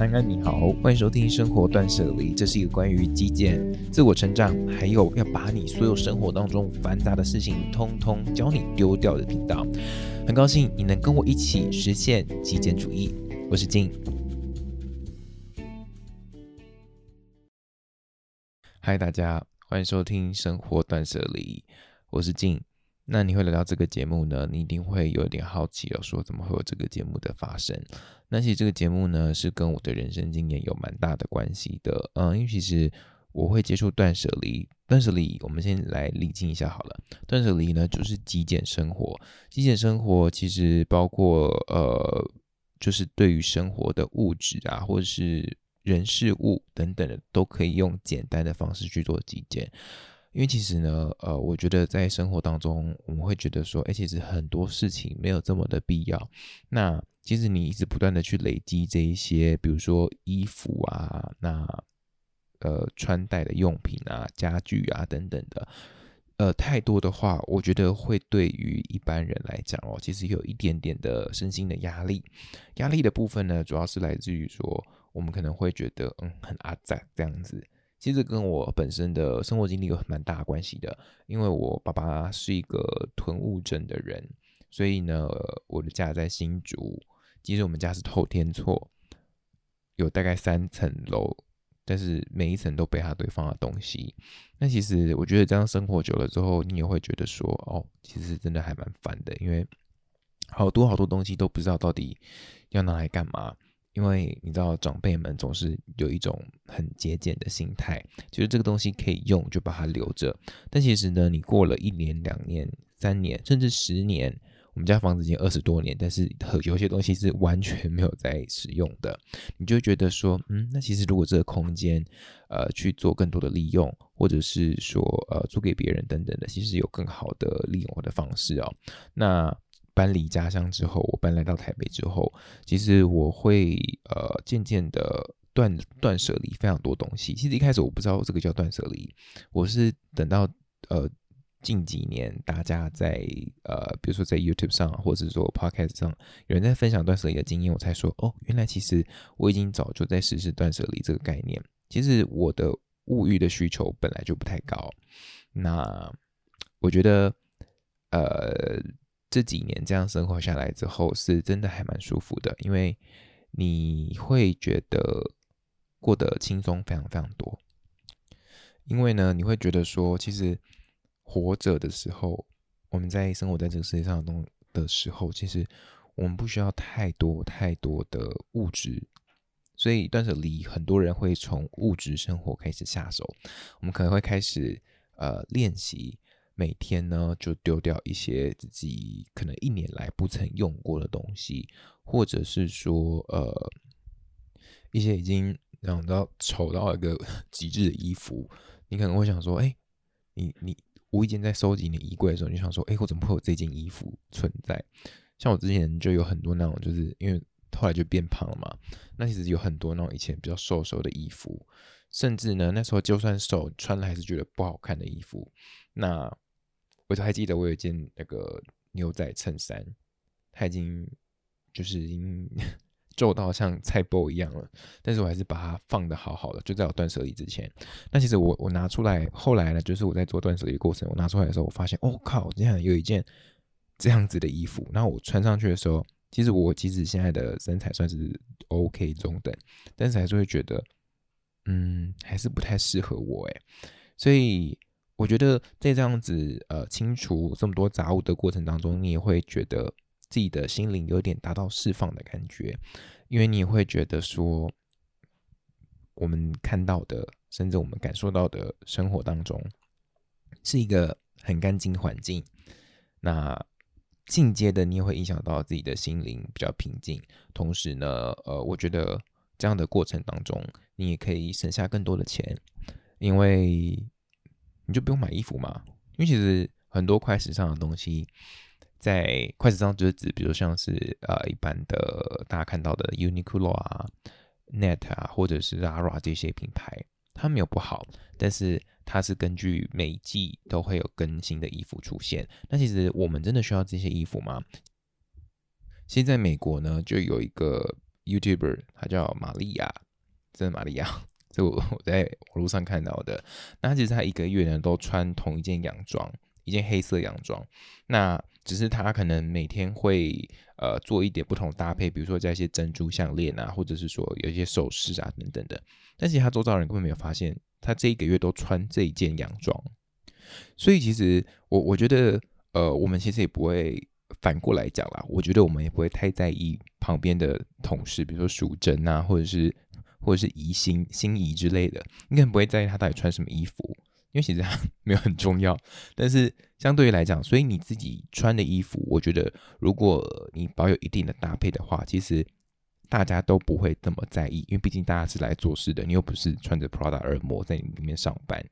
安安你好，欢迎收听《生活断舍离》，这是一个关于极简、自我成长，还有要把你所有生活当中繁杂的事情，通通教你丢掉的频道。很高兴你能跟我一起实现极简主义，我是静。嗨，大家欢迎收听《生活断舍离》，我是静。那你会来到这个节目呢？你一定会有点好奇哦，说怎么会有这个节目的发生？那其实这个节目呢，是跟我的人生经验有蛮大的关系的。嗯，因为其实我会接触断舍离，断舍离，我们先来理清一下好了。断舍离呢，就是极简生活。极简生活其实包括呃，就是对于生活的物质啊，或者是人事物等等的，都可以用简单的方式去做极简。因为其实呢，呃，我觉得在生活当中，我们会觉得说，哎，其实很多事情没有这么的必要。那其实你一直不断的去累积这一些，比如说衣服啊，那呃穿戴的用品啊、家具啊等等的，呃，太多的话，我觉得会对于一般人来讲哦，其实有一点点的身心的压力。压力的部分呢，主要是来自于说，我们可能会觉得，嗯，很阿杂这样子。其实跟我本身的生活经历有蛮大关系的，因为我爸爸是一个囤物症的人，所以呢，我的家在新竹，其实我们家是透天厝，有大概三层楼，但是每一层都被他堆放了东西。那其实我觉得这样生活久了之后，你也会觉得说，哦，其实真的还蛮烦的，因为好多好多东西都不知道到底要拿来干嘛。因为你知道，长辈们总是有一种很节俭的心态，就是这个东西可以用就把它留着。但其实呢，你过了一年、两年、三年，甚至十年，我们家房子已经二十多年，但是有些东西是完全没有在使用的，你就觉得说，嗯，那其实如果这个空间，呃，去做更多的利用，或者是说，呃，租给别人等等的，其实有更好的利用的方式哦。那搬离家乡之后，我搬来到台北之后，其实我会呃渐渐的断断舍离非常多东西。其实一开始我不知道这个叫断舍离，我是等到呃近几年大家在呃比如说在 YouTube 上或者是说 Podcast 上有人在分享断舍离的经验，我才说哦，原来其实我已经早就在实施断舍离这个概念。其实我的物欲的需求本来就不太高，那我觉得呃。这几年这样生活下来之后，是真的还蛮舒服的，因为你会觉得过得轻松非常非常多。因为呢，你会觉得说，其实活着的时候，我们在生活在这个世界上东的时候，其实我们不需要太多太多的物质，所以断舍离，很多人会从物质生活开始下手。我们可能会开始呃练习。每天呢，就丢掉一些自己可能一年来不曾用过的东西，或者是说，呃，一些已经让到丑到一个极致的衣服，你可能会想说，哎，你你无意间在收集你衣柜的时候，你想说，哎，我怎么会有这件衣服存在？像我之前就有很多那种，就是因为后来就变胖了嘛，那其实有很多那种以前比较瘦瘦的衣服，甚至呢，那时候就算瘦，穿了还是觉得不好看的衣服，那。我还记得我有一件那个牛仔衬衫，它已经就是已经 皱到像菜包一样了，但是我还是把它放的好好的，就在我断舍离之前。那其实我我拿出来，后来呢，就是我在做断舍离过程，我拿出来的时候，我发现，哦靠，竟然有一件这样子的衣服。然后我穿上去的时候，其实我其实现在的身材算是 OK 中等，但是还是会觉得，嗯，还是不太适合我诶。所以。我觉得在这样子呃清除这么多杂物的过程当中，你也会觉得自己的心灵有点达到释放的感觉，因为你会觉得说，我们看到的，甚至我们感受到的生活当中，是一个很干净的环境。那进阶的，你也会影响到自己的心灵比较平静。同时呢，呃，我觉得这样的过程当中，你也可以省下更多的钱，因为。你就不用买衣服嘛，因为其实很多快时尚的东西，在快时尚就是指，比如像是呃一般的大家看到的 Uniqlo 啊、Net 啊，或者是 Zara 这些品牌，它没有不好，但是它是根据每季都会有更新的衣服出现。那其实我们真的需要这些衣服吗？现在美国呢，就有一个。YouTuber，他叫玛利亚，真的玛利亚，这我我在网络上看到的。那其实他一个月呢都穿同一件洋装，一件黑色洋装。那只是他可能每天会呃做一点不同搭配，比如说加一些珍珠项链啊，或者是说有一些首饰啊等等的。但是他周遭人根本没有发现，他这一个月都穿这一件洋装。所以其实我我觉得呃，我们其实也不会。反过来讲啦，我觉得我们也不会太在意旁边的同事，比如说淑珍啊，或者是或者是疑心、心仪之类的，应该不会在意他到底穿什么衣服，因为其实 没有很重要。但是相对于来讲，所以你自己穿的衣服，我觉得如果你保有一定的搭配的话，其实大家都不会这么在意，因为毕竟大家是来做事的，你又不是穿着 Prada 耳膜在里面上班。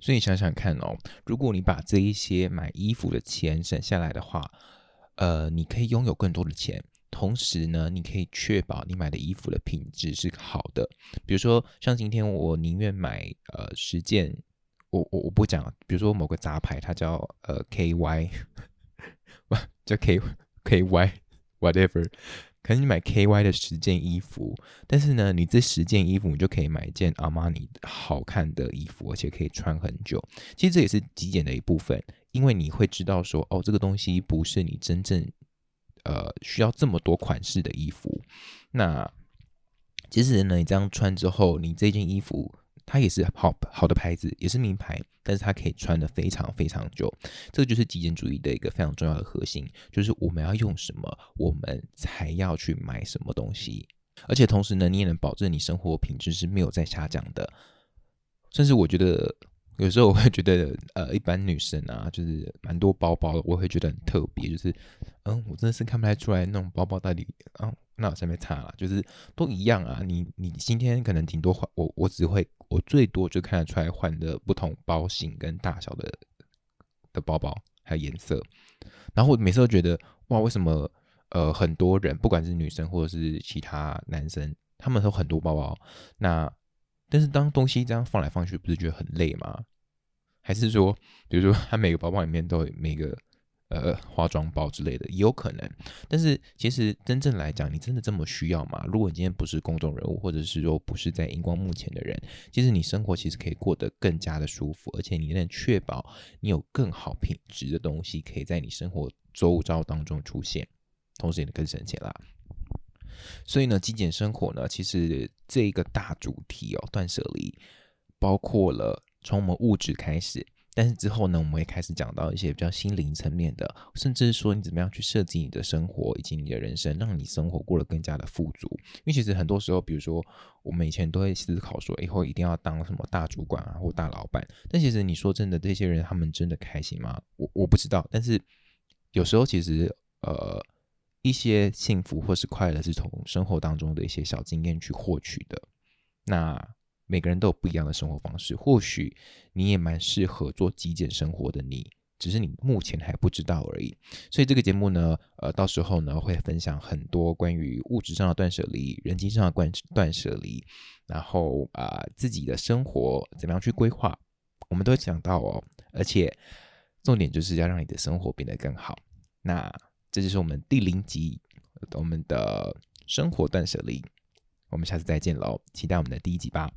所以你想想看哦，如果你把这一些买衣服的钱省下来的话，呃，你可以拥有更多的钱，同时呢，你可以确保你买的衣服的品质是好的。比如说，像今天我宁愿买呃十件，我我我不讲，比如说某个杂牌，它叫呃 KY，叫 K KY whatever。可能你买 KY 的十件衣服，但是呢，你这十件衣服你就可以买一件阿玛尼好看的衣服，而且可以穿很久。其实这也是极简的一部分，因为你会知道说，哦，这个东西不是你真正呃需要这么多款式的衣服。那其实呢，你这样穿之后，你这件衣服。它也是好好的牌子，也是名牌，但是它可以穿的非常非常久。这个就是极简主义的一个非常重要的核心，就是我们要用什么，我们才要去买什么东西。而且同时呢，你也能保证你生活品质是没有在下降的。甚至我觉得，有时候我会觉得，呃，一般女生啊，就是蛮多包包的，我会觉得很特别。就是，嗯，我真的是看不太出来那种包包到底啊。那我下面差了，就是都一样啊。你你今天可能挺多换，我我只会我最多就看得出来换的不同包型跟大小的的包包还有颜色。然后我每次都觉得哇，为什么呃很多人不管是女生或者是其他男生，他们都很多包包。那但是当东西这样放来放去，不是觉得很累吗？还是说，比如说他每个包包里面都有每个。呃，化妆包之类的也有可能，但是其实真正来讲，你真的这么需要吗？如果你今天不是公众人物，或者是说不是在荧光幕前的人，其实你生活其实可以过得更加的舒服，而且你能确保你有更好品质的东西可以在你生活周遭当中出现，同时也能更省钱啦。所以呢，极简生活呢，其实这一个大主题哦，断舍离，包括了从我们物质开始。但是之后呢，我们会开始讲到一些比较心灵层面的，甚至说你怎么样去设计你的生活以及你的人生，让你生活过得更加的富足。因为其实很多时候，比如说我们以前都会思考说，以后一定要当什么大主管啊或大老板。但其实你说真的，这些人他们真的开心吗？我我不知道。但是有时候其实呃一些幸福或是快乐是从生活当中的一些小经验去获取的。那。每个人都有不一样的生活方式，或许你也蛮适合做极简生活的，你只是你目前还不知道而已。所以这个节目呢，呃，到时候呢会分享很多关于物质上的断舍离、人际上的断断舍离，然后啊自己的生活怎么样去规划，我们都会讲到哦。而且重点就是要让你的生活变得更好。那这就是我们第零集我们的生活断舍离，我们下次再见喽，期待我们的第一集吧。